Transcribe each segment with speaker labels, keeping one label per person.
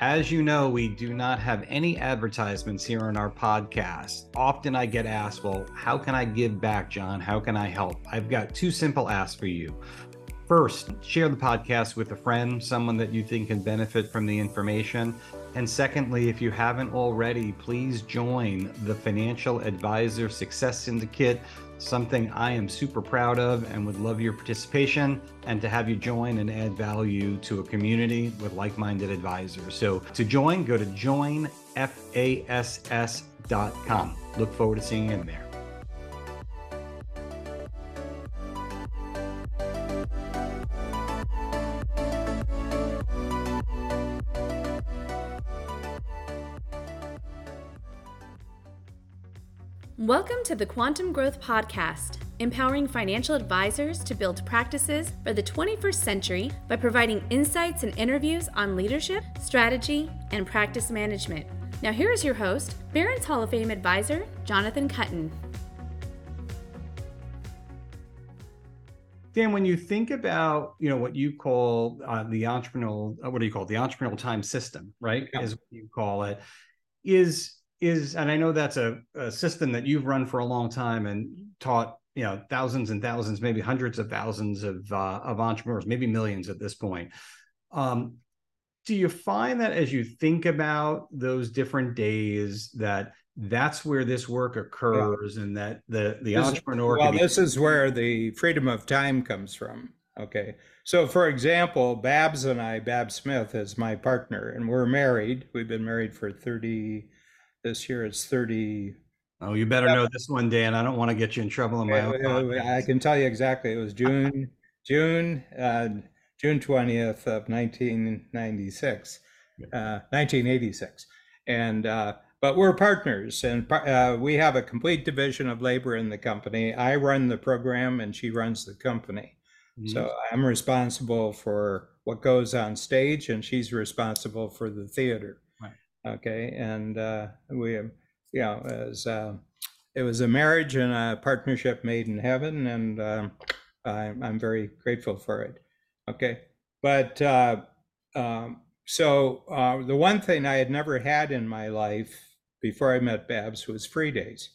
Speaker 1: As you know, we do not have any advertisements here on our podcast. Often I get asked, Well, how can I give back, John? How can I help? I've got two simple asks for you. First, share the podcast with a friend, someone that you think can benefit from the information. And secondly, if you haven't already, please join the Financial Advisor Success Syndicate, something I am super proud of and would love your participation and to have you join and add value to a community with like minded advisors. So to join, go to joinfass.com. Look forward to seeing you in there.
Speaker 2: Welcome to the Quantum Growth Podcast, empowering financial advisors to build practices for the 21st century by providing insights and interviews on leadership, strategy, and practice management. Now, here is your host, Barron's Hall of Fame advisor, Jonathan Kuttin.
Speaker 1: Dan, when you think about you know what you call uh, the entrepreneurial, uh, what do you call it? The entrepreneurial time system, right? Yeah. Is what you call it. Is is and i know that's a, a, system that you've run for a long time and taught you know thousands and thousands maybe hundreds of thousands of uh, of entrepreneurs maybe millions at this point. Um, do you find that as you think about those different days that that's where this work occurs yeah. and that the the
Speaker 3: this,
Speaker 1: entrepreneur
Speaker 3: well be- this is where the freedom of time comes from. Okay. So for example babs and i babs smith is my partner and we're married. We've been married for 30 this year it's 30.
Speaker 1: Oh, you better know this one, Dan. I don't want to get you in trouble in my
Speaker 3: own. I can tell you exactly. It was June, June, uh, June 20th of 1996, uh, 1986, and uh, but we're partners, and uh, we have a complete division of labor in the company. I run the program, and she runs the company. Mm-hmm. So I'm responsible for what goes on stage, and she's responsible for the theater. Okay, and uh, we, you know, as uh, it was a marriage and a partnership made in heaven, and um, I'm, I'm very grateful for it. Okay, but uh, um, so uh, the one thing I had never had in my life before I met Babs was free days.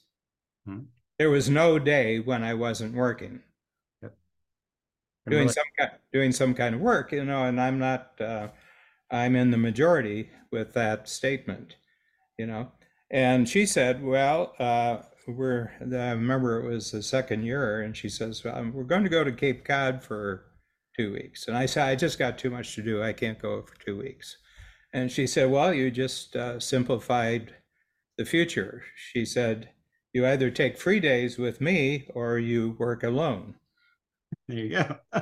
Speaker 3: Hmm. There was no day when I wasn't working. Yep. Doing really- some doing some kind of work, you know, and I'm not uh, I'm in the majority with that statement, you know. And she said, well, uh, we're, I remember it was the second year, and she says, well, we're going to go to Cape Cod for two weeks. And I said, I just got too much to do. I can't go for two weeks. And she said, well, you just uh, simplified the future. She said, you either take free days with me or you work alone.
Speaker 1: There you go.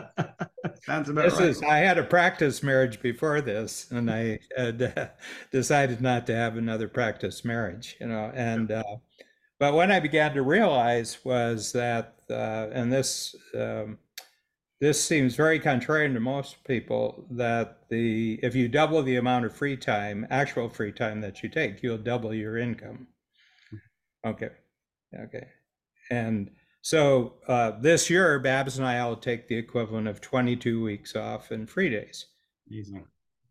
Speaker 1: Sounds about
Speaker 3: this
Speaker 1: right.
Speaker 3: Is, I had a practice marriage before this, and I had uh, decided not to have another practice marriage. You know, and uh, but what I began to realize was that, uh, and this um, this seems very contrary to most people, that the if you double the amount of free time, actual free time that you take, you'll double your income. Hmm. Okay, okay, and so uh, this year, Babs and I will take the equivalent of 22 weeks off and free days. Easy.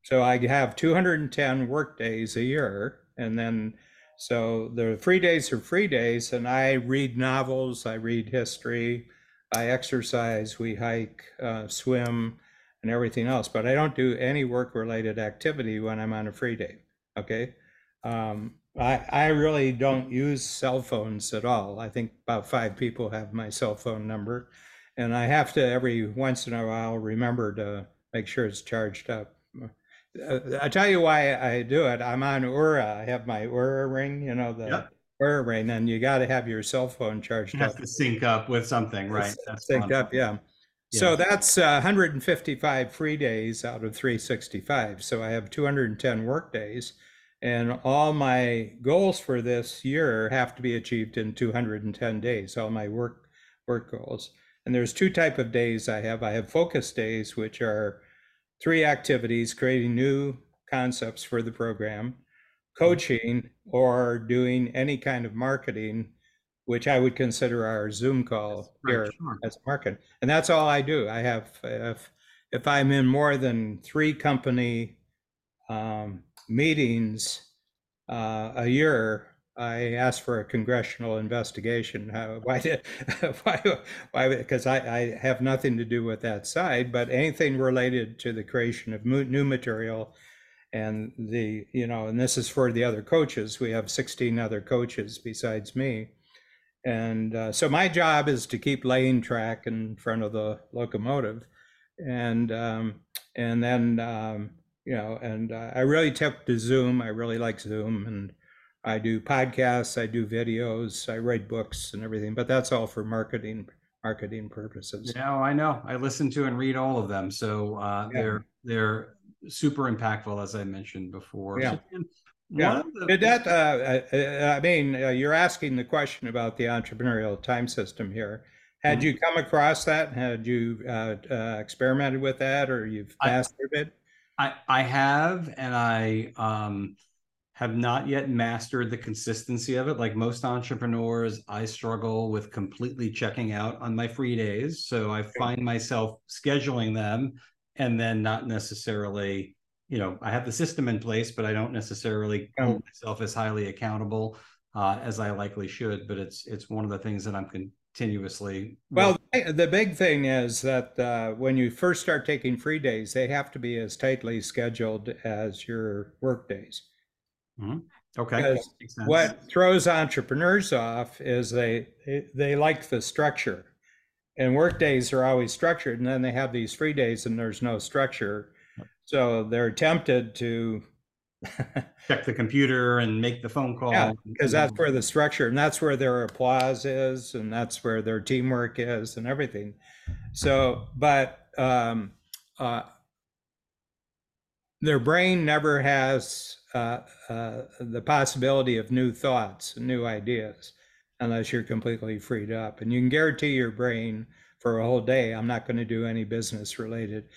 Speaker 3: So I have 210 work days a year, and then so the free days are free days, and I read novels, I read history, I exercise, we hike, uh, swim, and everything else. But I don't do any work-related activity when I'm on a free day. Okay. Um, I, I really don't use cell phones at all. I think about five people have my cell phone number. And I have to every once in a while remember to make sure it's charged up. Uh, I tell you why I do it. I'm on Oura. I have my Oura ring, you know, the yep. Oura ring, and you got to have your cell phone charged
Speaker 1: you up. to sync up with something, right?
Speaker 3: That's sync fun. up, yeah. yeah. So that's uh, 155 free days out of 365. So I have 210 work days and all my goals for this year have to be achieved in 210 days, all my work work goals. And there's two type of days I have. I have focus days, which are three activities, creating new concepts for the program, coaching, or doing any kind of marketing, which I would consider our Zoom call here sure. as marketing. And that's all I do. I have, if, if I'm in more than three company um, meetings uh, a year, I asked for a congressional investigation. Why did, why, why, because I, I have nothing to do with that side, but anything related to the creation of new material and the, you know, and this is for the other coaches. We have 16 other coaches besides me. And uh, so my job is to keep laying track in front of the locomotive. And, um, and then, um, you know, and uh, I really took to Zoom. I really like Zoom and I do podcasts, I do videos, I write books and everything, but that's all for marketing, marketing purposes.
Speaker 1: Yeah, I know. I listen to and read all of them. So uh,
Speaker 3: Yeah.
Speaker 1: they're, they're super impactful, as I mentioned before.
Speaker 3: Yeah.
Speaker 1: So,
Speaker 3: Yeah.
Speaker 1: the-
Speaker 3: Did that, uh, uh, I mean, uh, you're asking the question about the entrepreneurial time system here. Had
Speaker 1: Mhm.
Speaker 3: you come across that? Had you uh, uh, experimented with that or you've
Speaker 1: I-
Speaker 3: mastered it?
Speaker 1: I, I have, and I um, have not yet mastered the consistency of it. Like most entrepreneurs, I struggle with completely checking out on my free days. So I find myself scheduling them and then not necessarily, you know, I have the system in place, but I don't necessarily hold myself as highly accountable uh, as I likely should. But it's it's one of the things that I'm continuously
Speaker 3: Well, the big thing is that uh, when you first start taking free days, they have to be as tightly scheduled as your work days.
Speaker 1: okay. makes sense.
Speaker 3: What throws entrepreneurs off is they they like the structure, and work days are always structured, and then they have these free days and there's no structure, so they're tempted to.
Speaker 1: check the computer and make the phone call?
Speaker 3: Yeah, because that's where the structure and that's where their applause is and that's where their teamwork is and everything. So, but um, uh, their brain never has uh, uh, the possibility of new thoughts and new ideas unless you're completely freed up. And you can guarantee your brain for a whole day, I'm not going to do any business related.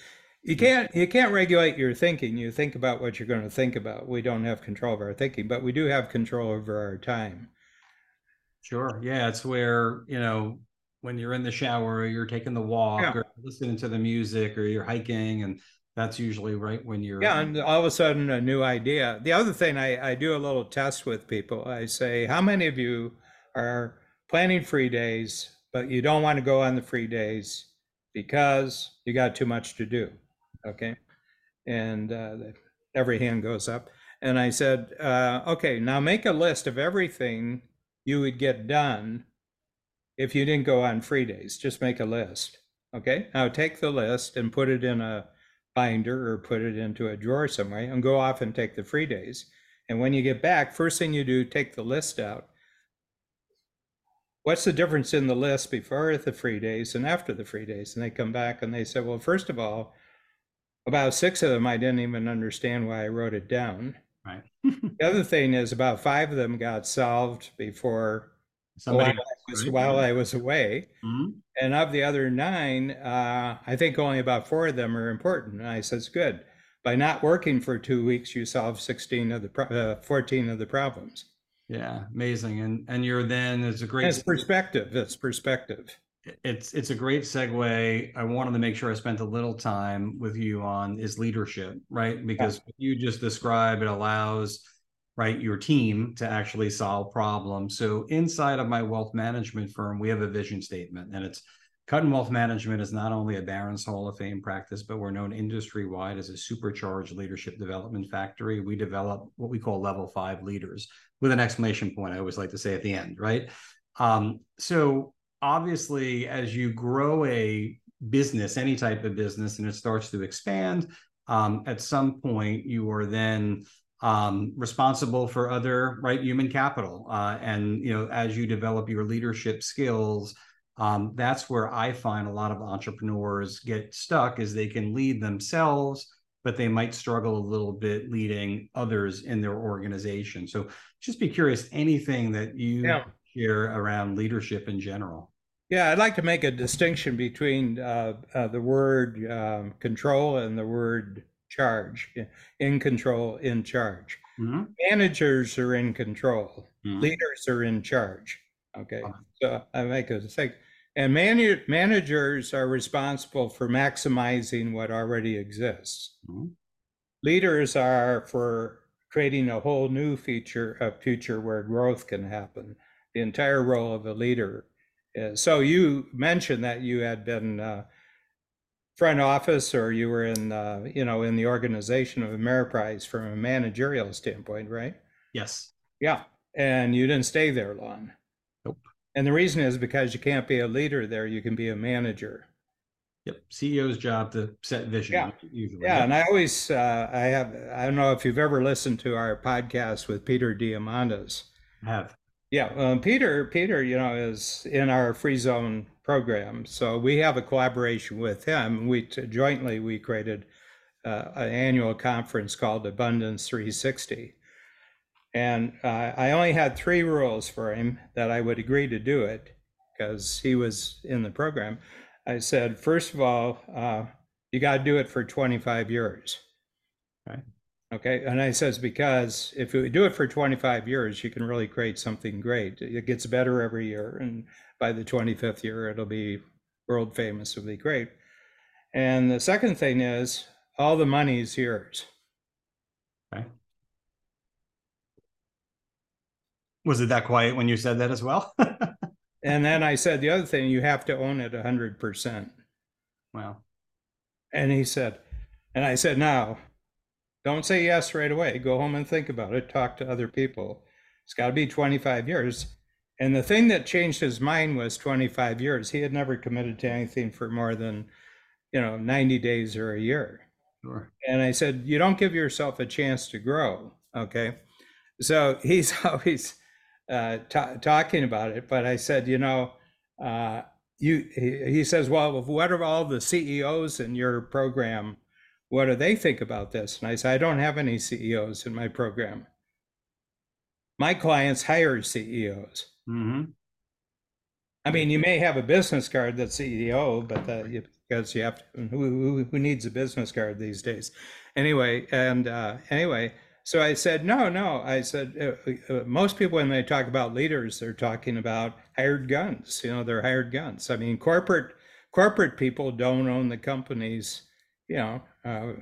Speaker 3: You can't you can't regulate your thinking. You think about what you're going to think about. We don't have control of our thinking, but we do have control over our time.
Speaker 1: Sure. Yeah, it's where, you know, when you're in the shower, or you're taking the walk
Speaker 3: Yeah.
Speaker 1: or listening to the music or you're hiking and that's usually right when you're
Speaker 3: Yeah, and all of a sudden a new idea. The other thing I, I do a little test with people. I say, how many of you are planning free days, but you don't want to go on the free days because you got too much to do? Okay. And uh, every hand goes up. And I said, uh, okay, now make a list of everything you would get done if you didn't go on free days. Just make a list. Okay. Now take the list and put it in a binder or put it into a drawer somewhere and go off and take the free days. And when you get back, first thing you do, take the list out. What's the difference in the list before the free days and after the free days? And they come back and they say, well, first of all, about six of them I didn't even understand why I wrote it down.
Speaker 1: right.
Speaker 3: The other thing is about five of them got solved before
Speaker 1: Somebody
Speaker 3: while, I was, while I was away.
Speaker 1: Mhm.
Speaker 3: And of the other nine, uh, I think only about four of them are important. And I says, good. By not working for two weeks, you solve 16 of the, pro- uh, 14 of the problems.
Speaker 1: Yeah, amazing. And and you're then it's a
Speaker 3: And
Speaker 1: great
Speaker 3: it's perspective. It's perspective.
Speaker 1: It's it's a great segue. I wanted to make sure I spent a little time with you on is leadership, right? Because what you just described it allows right your team to actually solve problems. So inside of my wealth management firm, we have a vision statement, and it's Kuttin Wealth Management is not only a Barron's Hall of Fame practice, but we're known industry wide as a supercharged leadership development factory. We develop what we call level five leaders with an exclamation point. I always like to say at the end, right? Um, so obviously, as you grow a business, any type of business, and it starts to expand, um, at some point you are then um, responsible for other right human capital, uh, and you know as you develop your leadership skills. Um, that's where I find a lot of entrepreneurs get stuck is they can lead themselves, but they might struggle a little bit leading others in their organization. So just be curious, anything that you
Speaker 3: Yeah.
Speaker 1: share around leadership in general.
Speaker 3: Yeah, I'd like to make a distinction between uh, uh, the word um, control and the word charge. In control, in charge.
Speaker 1: Mhm.
Speaker 3: Managers are in control.
Speaker 1: Mhm.
Speaker 3: Leaders are in charge. Okay,
Speaker 1: Uh-huh.
Speaker 3: so I make a mistake. And manu- managers are responsible for maximizing what already exists.
Speaker 1: Mhm.
Speaker 3: Leaders are for creating a whole new feature, of future where growth can happen. The entire role of a leader. So you mentioned that you had been uh, front office or you were in, uh, you know, in the organization of Ameriprise from a managerial standpoint, right?
Speaker 1: Yes.
Speaker 3: Yeah. And you didn't stay there long.
Speaker 1: Nope.
Speaker 3: And the reason is because you can't be a leader there, you can be a manager.
Speaker 1: Yep. CEO's job to set vision.
Speaker 3: Yeah.
Speaker 1: Usually.
Speaker 3: Yeah, and I always, uh, I have, I don't know if you've ever listened to our podcast with Peter Diamandis.
Speaker 1: I have.
Speaker 3: Yeah, um, Peter, Peter, you know, is in our free zone program, so we have a collaboration with him. We jointly we created uh, an annual conference called Abundance 360, and uh, I only had three rules for him that I would agree to do it because he was in the program. I said, first of all, uh, you got to do it for 25 years.
Speaker 1: Okay.
Speaker 3: Okay. And I says, because if you do it for 25 years, you can really create something great. It gets better every year. And by the 25th year, it'll be world famous, it'll be great. And the second thing is, all the money is yours.
Speaker 1: Okay. Was it that quiet when you said that as well?
Speaker 3: And then I said, the other thing, you have to own it 100%.
Speaker 1: wow.
Speaker 3: And he said, and I said, now, don't say yes right away. Go home and think about it. Talk to other people. It's got to be 25 years. And the thing that changed his mind was 25 years. He had never committed to anything for more than, you know, 90 days or a year.
Speaker 1: Sure.
Speaker 3: And I said, you don't give yourself a chance to grow. Okay. So he's always uh, ta- talking about it. But I said, you know, uh, you, he, he says, well, what are all the CEOs in your program? What do they think about this? And I said, I don't have any CEOs in my program. My clients hire CEOs.
Speaker 1: hmm
Speaker 3: I mean, you may have a business card that's CEO, but uh, you, because you have to, who, who, who needs a business card these days? Anyway, and uh, anyway, so I said, no, no. I said, uh, uh, most people, when they talk about leaders, they're talking about hired guns. You know, they're hired guns. I mean, corporate corporate people don't own the companies. You know, uh,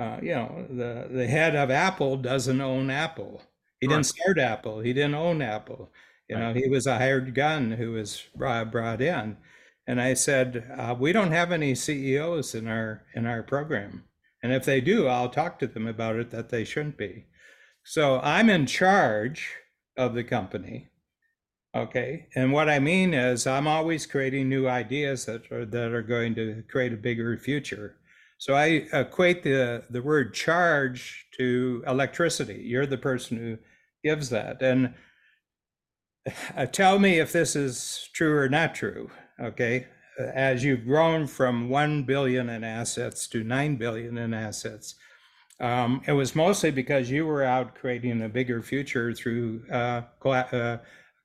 Speaker 3: uh, you know, the the head of Apple doesn't own Apple. He
Speaker 1: Right.
Speaker 3: didn't start Apple. He didn't own Apple. You know, he was a hired gun who was brought, brought in. And I said, uh, we don't have any CEOs in our in our program. And if they do, I'll talk to them about it that they shouldn't be. So I'm in charge of the company. Okay. And what I mean is I'm always creating new ideas that are that are going to create a bigger future. So I equate the the word charge to electricity. You're the person who gives that. And uh, tell me if this is true or not true. Okay. As you've grown from 1 billion in assets to 9 billion in assets, um, it was mostly because you were out creating a bigger future through uh, colla- uh,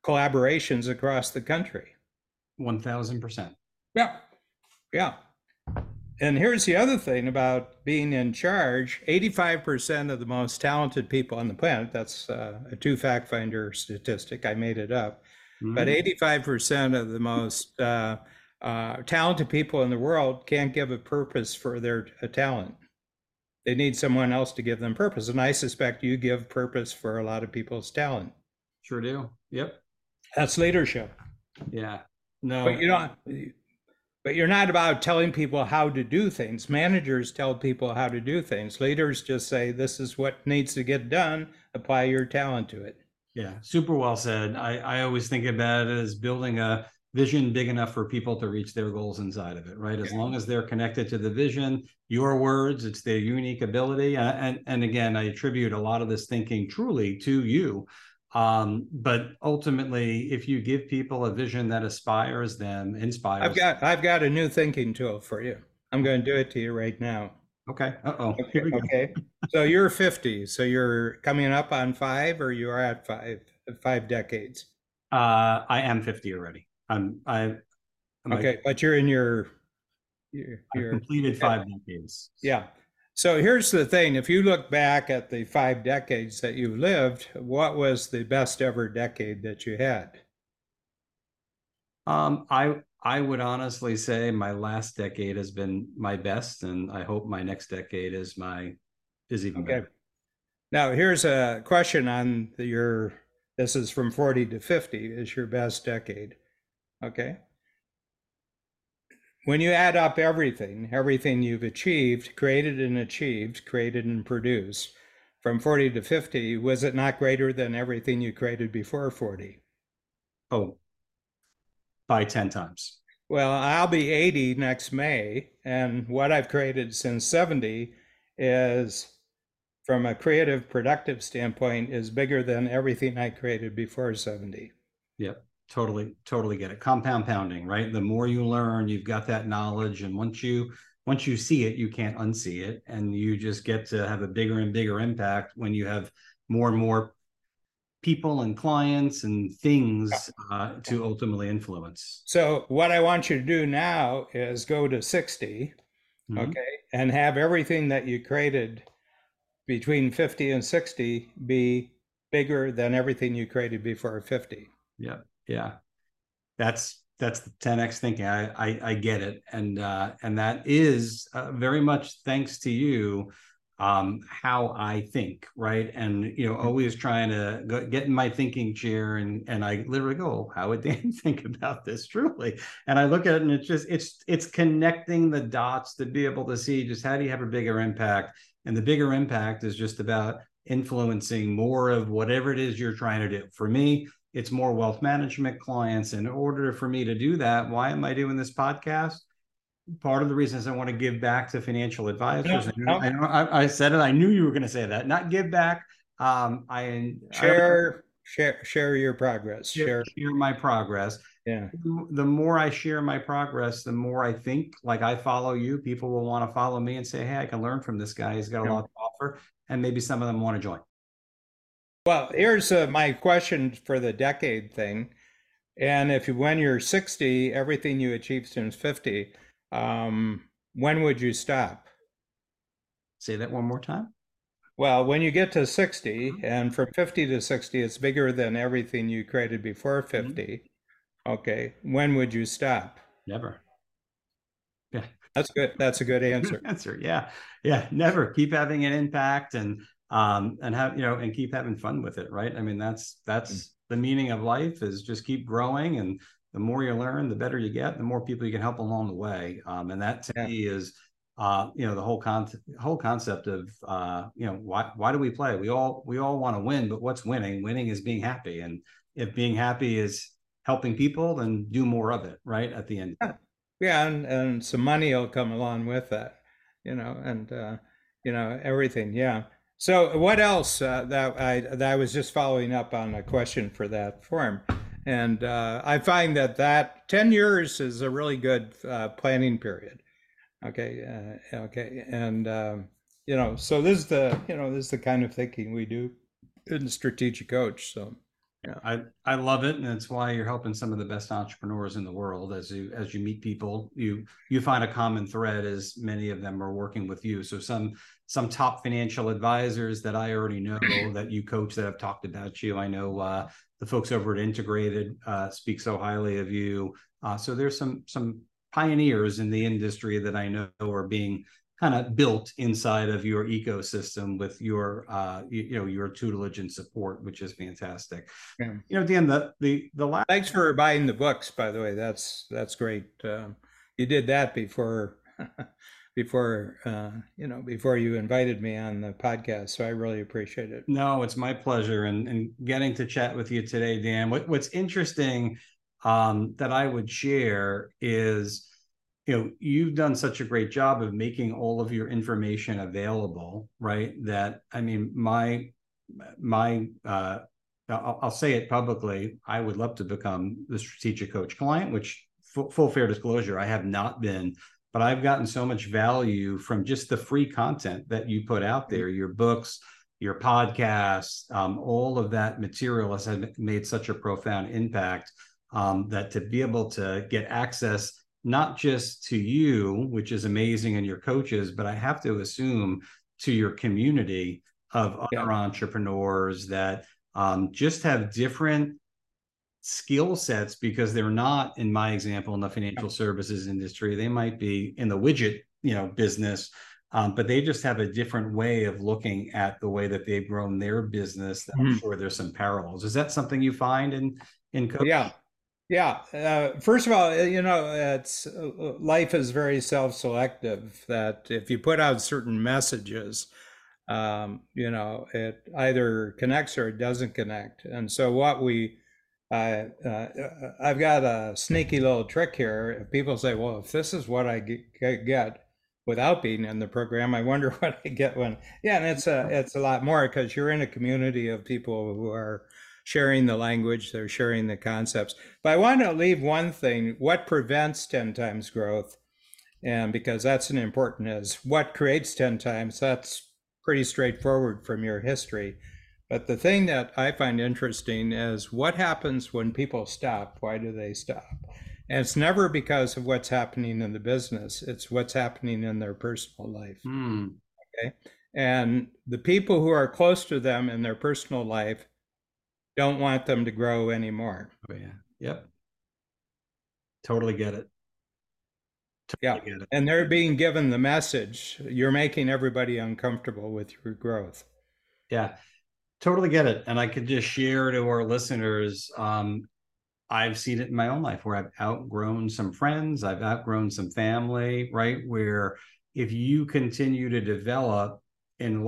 Speaker 3: collaborations across the country.
Speaker 1: One thousand percent.
Speaker 3: Yeah. Yeah. And here's the other thing about being in charge 85% of the most talented people on the planet, that's uh, a two fact finder statistic, I made it up, but 85% of the most uh, uh, talented people in the world can't give a purpose for their uh, talent. They need someone else to give them purpose. And I suspect you give purpose for a lot of people's talent.
Speaker 1: Sure do. Yep.
Speaker 3: That's leadership.
Speaker 1: Yeah. No.
Speaker 3: But you don't. But you're not about telling people how to do things. Managers tell people how to do things. Leaders just say, "This is what needs to get done. Apply your talent to it."
Speaker 1: Yeah, super well said. I, I always think about it as building a vision big enough for people to reach their goals inside of it, right? As long as they're connected to the vision, your words, it's their unique ability. And, and, and again, I attribute a lot of this thinking truly to you. Um, but ultimately, if you give people a vision that aspires them, inspires.
Speaker 3: I've got I've got a new thinking tool for you. I'm going to do it to you right now.
Speaker 1: Okay. Uh oh.
Speaker 3: Okay. okay. so you're 50. So you're coming up on five, or you are at five five decades.
Speaker 1: Uh, I am 50 already. I'm, I, I'm like,
Speaker 3: Okay, but you're in your your, your
Speaker 1: completed five decades.
Speaker 3: Yeah. So here's the thing if you look back at the five decades that you've lived, what was the best ever decade that you had?
Speaker 1: Um, I I would honestly say my last decade has been my best, and I hope my next decade is my is even
Speaker 3: Okay.
Speaker 1: better.
Speaker 3: Now, here's a question on the, your, this is from 40 to 50 is your best decade. Okay. When you add up everything, everything you've achieved, created and achieved, created and produced, from 40 to 50, was it not greater than everything you created before 40?
Speaker 1: Oh, by 10 times.
Speaker 3: Well, I'll be 80 next May, and what I've created since 70 is, from a creative, productive standpoint, is bigger than everything I created before 70.
Speaker 1: Yep, totally, totally get it. Compound pounding, right? The more you learn, you've got that knowledge, and once you once you see it, you can't unsee it, and you just get to have a bigger and bigger impact when you have more and more people and clients and things uh, to ultimately influence.
Speaker 3: So, what I want you to do now is go to 60, mm-hmm. okay, and have everything that you created between 50 and 60 be bigger than everything you created before 50.
Speaker 1: Yeah. Yeah. That's that's the 10x thinking. I I, I get it, and uh, and that is uh, very much thanks to you um how i think right? And you know always trying to go, get in my thinking chair and and i literally go oh, how would dan think about this? Truly. And i look at it and it's just it's it's connecting the dots to be able to see just how do you have a bigger impact? And the bigger impact is just about influencing more of whatever it is you're trying to do. For me it's more wealth management clients. In order for me to do that, why am I doing this podcast? Part of the reason is I want to give back to financial advisors. No, I, I, I, said it. I knew you were going to say that. Not give back. Um, I
Speaker 3: share, I, share, share your progress.
Speaker 1: Share, share my progress.
Speaker 3: Yeah.
Speaker 1: The more I share my progress, the more I think like I follow you. People will want to follow me and say, "Hey, I can learn from this guy. He's got a yeah. lot to offer," and maybe some of them want to join.
Speaker 3: Well, here's uh, my question for the decade thing. And if you, when you're 60, everything you achieve since 50, um, when would you stop?
Speaker 1: Say that one more time.
Speaker 3: Well, when you get to 60, and from 50 to 60, it's bigger than everything you created before 50. Mm-hmm. Okay. When would you stop?
Speaker 1: Never. Yeah.
Speaker 3: That's good. That's a good answer.
Speaker 1: answer. Yeah. Yeah. Never. Keep having an impact and um, and have you know and keep having fun with it right? I mean that's that's mm. the meaning of life is just keep growing and the more you learn the better you get the more people you can help along the way. Um, and that to yeah. me is uh, you know the whole con whole concept of uh, you know why why do we play? We all we all want to win but what's winning? Winning is being happy and if being happy is helping people then do more of it right at the end.
Speaker 3: Yeah, yeah and, and some money will come along with that you know and uh, you know everything yeah so what else uh, that I that I was just following up on a question for that form, and uh, I find that that ten years is a really good uh, planning period. Okay, uh, okay, and um, you know, so this is the you know this is the kind of thinking we do in strategic coach. So
Speaker 1: yeah, I I love it, and it's why you're helping some of the best entrepreneurs in the world. As you as you meet people, you you find a common thread as many of them are working with you. So some some top financial advisors that I already know that you coach that have talked about you. I know uh, the folks over at Integrated uh, speak so highly of you. Uh, so there's some some pioneers in the industry that I know are being kind of built inside of your ecosystem with your uh, you, you, know your tutelage and support, which is fantastic. Yeah. You know, Dan, the the the last.
Speaker 3: Thanks for buying the books, by the way. That's that's great. Um, you did that before before uh, you know before you invited me on the podcast so i really appreciate it
Speaker 1: no it's my pleasure and and getting to chat with you today dan what, what's interesting um, that i would share is you know you've done such a great job of making all of your information available right? That i mean my my uh, I'll, I'll, say it publicly i would love to become the strategic coach client which full, full fair disclosure i have not been but I've gotten so much value from just the free content that you put out there, your books, your podcasts, um, all of that material has made such a profound impact um, that to be able to get access not just to you, which is amazing, and your coaches, but I have to assume to your community of other yeah. entrepreneurs that um, just have different skill sets because they're not in my example in the financial services industry they might be in the widget you know business Um, but they just have a different way of looking at the way that they've grown their business. That I'm
Speaker 3: Mhm.
Speaker 1: sure there's some parallels. Is that something you find in in coaching?
Speaker 3: Yeah. Yeah. Uh, first of all, uh, you know, it's uh, life is very self-selective. That if you put out certain messages, um, you know, it either connects or it doesn't connect. And so what we, uh, uh, I've got a sneaky little trick here. If people say, "Well, if this is what I get without being in the program, I wonder what I get when." Yeah, and it's a it's a lot more because you're in a community of people who are sharing the language, they're sharing the concepts. But I want to leave one thing: what prevents ten times growth, and because that's an important is what creates ten times. That's pretty straightforward from your history. But the thing that I find interesting is what happens when people stop? Why do they stop? And it's never because of what's happening in the business, it's what's happening in their personal life.
Speaker 1: Hmm.
Speaker 3: And the people who are close to them in their personal life don't want them to grow anymore.
Speaker 1: Oh yeah. Yep. Totally get it.
Speaker 3: Yeah.
Speaker 1: Get it.
Speaker 3: And they're being given the message you're making everybody uncomfortable with your growth.
Speaker 1: Yeah, totally get it. And I could just share to our listeners, um, I've seen it in my own life where I've outgrown some friends, I've outgrown some family, right? Where if you continue to develop in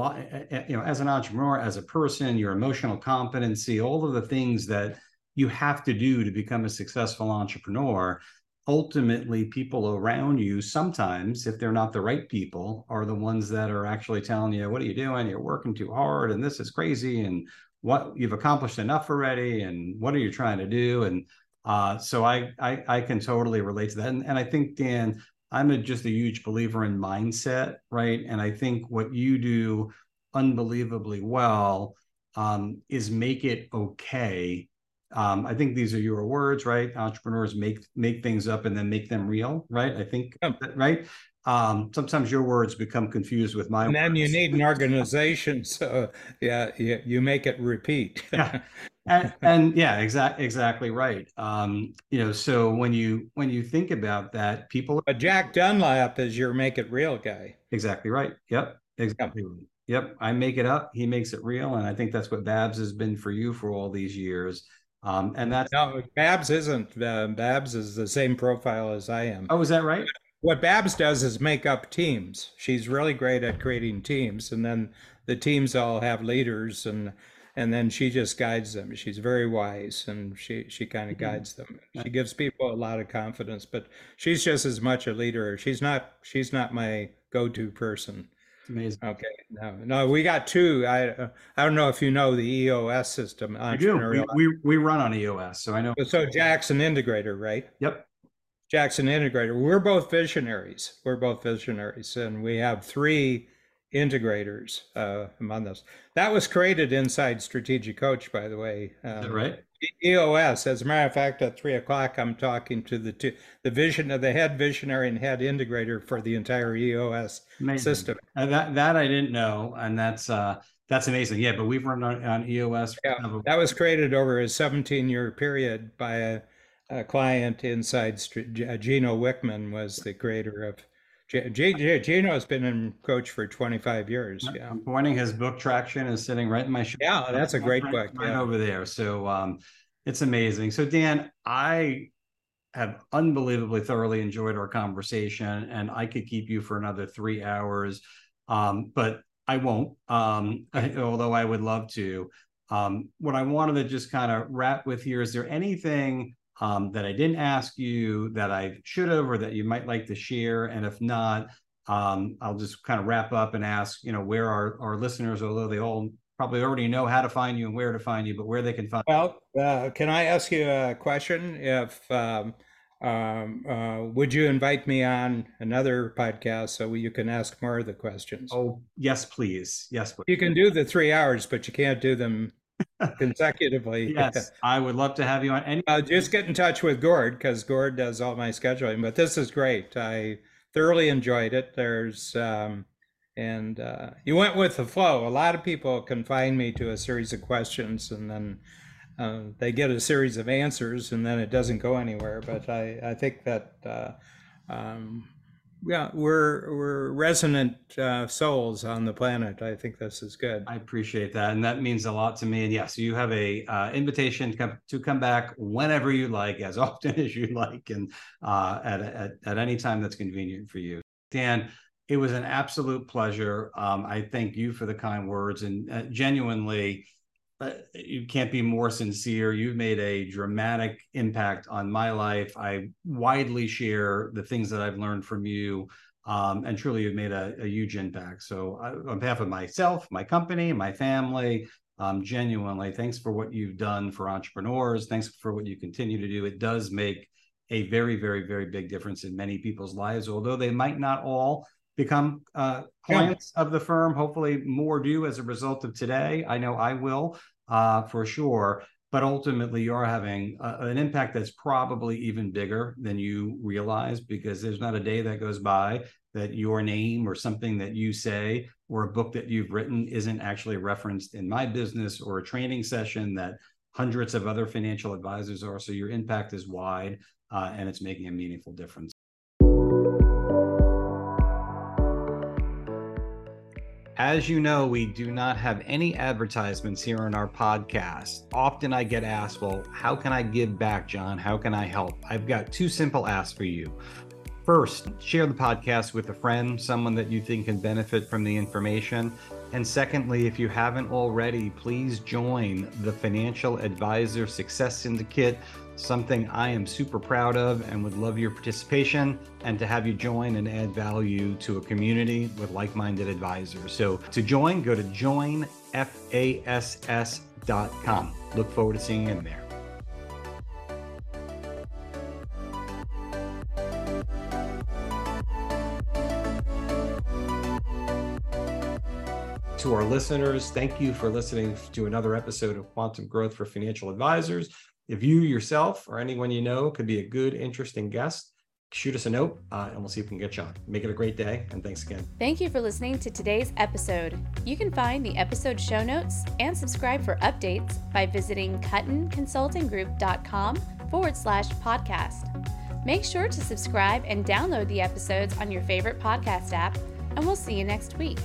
Speaker 1: you know as an entrepreneur, as a person, your emotional competency, all of the things that you have to do to become a successful entrepreneur, ultimately people around you sometimes if they're not the right people are the ones that are actually telling you what are you doing? You're working too hard and this is crazy and what you've accomplished enough already and what are you trying to do? And uh, so I, I i can totally relate to that. And, and i think dan i'm a, just a huge believer in mindset right and i think what you do unbelievably well um, is make it okay um, I think these are your words, right? Entrepreneurs make make things up and then make them real, right? I think
Speaker 3: Yeah.
Speaker 1: that, right. Um, sometimes your words become confused with my
Speaker 3: And then you need an organization. So, yeah, you, you make it repeat.
Speaker 1: Yeah. and, and yeah, exactly, exactly right. Um, you know, so when you when you think about that, people
Speaker 3: But Jack Dunlap is your make it real guy.
Speaker 1: exactly right. Yep, exactly. right. Yep, I make it up. He makes it real, and I think that's what Babs has been for you for all these years. Um, and that's
Speaker 3: No, Babs isn't. Uh, Babs is the same profile as I am.
Speaker 1: oh, is that right?
Speaker 3: What Babs does is make up teams. She's really great at creating teams, and then the teams all have leaders, and and then she just guides them. She's very wise, and she she kind of
Speaker 1: Mhm.
Speaker 3: guides them. She gives people a lot of confidence, but she's just as much a leader. She's not she's not my go-to person.
Speaker 1: It's amazing.
Speaker 3: Okay, no, no, we got two. I uh, I don't know if you know the EOS system.
Speaker 1: I do. We, we we run on EOS, so I know.
Speaker 3: So Jackson Integrator, right?
Speaker 1: Yep.
Speaker 3: Jackson Integrator. We're both visionaries. We're both visionaries, and we have three integrators uh, among those. That was created inside Strategic Coach, by the way.
Speaker 1: Is that
Speaker 3: Um,
Speaker 1: right?
Speaker 3: EOS. As a matter of fact, at three o'clock, I'm talking to the two, the vision of the head visionary and head integrator for the entire EOS
Speaker 1: Amazing.
Speaker 3: system.
Speaker 1: Uh, that that I didn't know, and that's uh that's amazing. Yeah, but we've run on, on EOS.
Speaker 3: Yeah,
Speaker 1: a-
Speaker 3: that was created over a 17 year period by a, a client inside Str- uh, Gino Wickman was the creator of G- G- G- Gino has been in coach for 25 years. Yeah.
Speaker 1: I'm pointing his book traction is sitting right in my shoe.
Speaker 3: Yeah, that's a great
Speaker 1: right,
Speaker 3: book.
Speaker 1: right
Speaker 3: Yeah.
Speaker 1: over there. So um, it's amazing. So Dan, I have unbelievably thoroughly enjoyed our conversation, and I could keep you for another three hours, um, but I won't. Um, although I would love to. Um, what I wanted to just kind of wrap with here is there anything um, that I didn't ask you that I should have, or that you might like to share? And if not, um, I'll just kind of wrap up and ask, you know, where our, our listeners, although they all probably already know how to find you and where to find you, but where they can find
Speaker 3: Well, uh, can I ask you a question? If um, um, uh, would you invite me on another podcast so you can ask more of the questions?
Speaker 1: Oh, yes, please. Yes, please.
Speaker 3: You can do the three hours, but you can't do them consecutively.
Speaker 1: Yes, I would love to have you on any.
Speaker 3: Uh, just get in touch with Gord because Gord does all my scheduling. But this is great. I thoroughly enjoyed it. There's um, and uh, you went with the flow. A lot of people confine me to a series of questions, and then uh, they get a series of answers, and then it doesn't go anywhere. But I I think that uh, um, yeah, we're we're resonant uh, souls on the planet. I think this is good.
Speaker 1: I appreciate that, and that means a lot to me. And yes, you have a uh, invitation to come, to come back whenever you like, as often as you like, and uh, at, at at any time that's convenient for you. Dan, it was an absolute pleasure. Um, I thank you for the kind words, and uh, genuinely you can't be more sincere. You've made a dramatic impact on my life. I widely share the things that I've learned from you. Um, and truly, you've made a, a huge impact. So, uh, on behalf of myself, my company, my family, um, genuinely, thanks for what you've done for entrepreneurs. Thanks for what you continue to do. It does make a very, very, very big difference in many people's lives, although they might not all become uh, clients yeah. of the firm. Hopefully, more do as a result of today. I know I will uh, for sure. But ultimately, you're having a, an impact that's probably even bigger than you realize because there's not a day that goes by that your name or something that you say or a book that you've written isn't actually referenced in my business or a training session that hundreds of other financial advisors are. So your impact is wide uh, and it's making a meaningful difference. As you know, we do not have any advertisements here on our podcast. Often I get asked, well, how can I give back, John? How can I help? I've got two simple asks for you. First, share the podcast with a friend, someone that you think can benefit from the information. And secondly, if you haven't already, please join the Financial Advisor Success Syndicate something I am super proud of and would love your participation and to have you join and add value to a community with like minded advisors. So to join, go to joinfass.com. Look forward to seeing you in there. To our listeners, thank you for listening to another episode of Quantum Growth for Financial Advisors. If you yourself or anyone you know could be a good, interesting guest, shoot us a note uh, and we'll see if we can get you on. Make it a great day and thanks again.
Speaker 2: Thank you for listening to today's episode. You can find the episode show notes and subscribe for updates by visiting kuttinconsultinggroup.com forward slash podcast. Make sure to subscribe and download the episodes on your favorite podcast app, and we'll see you next week.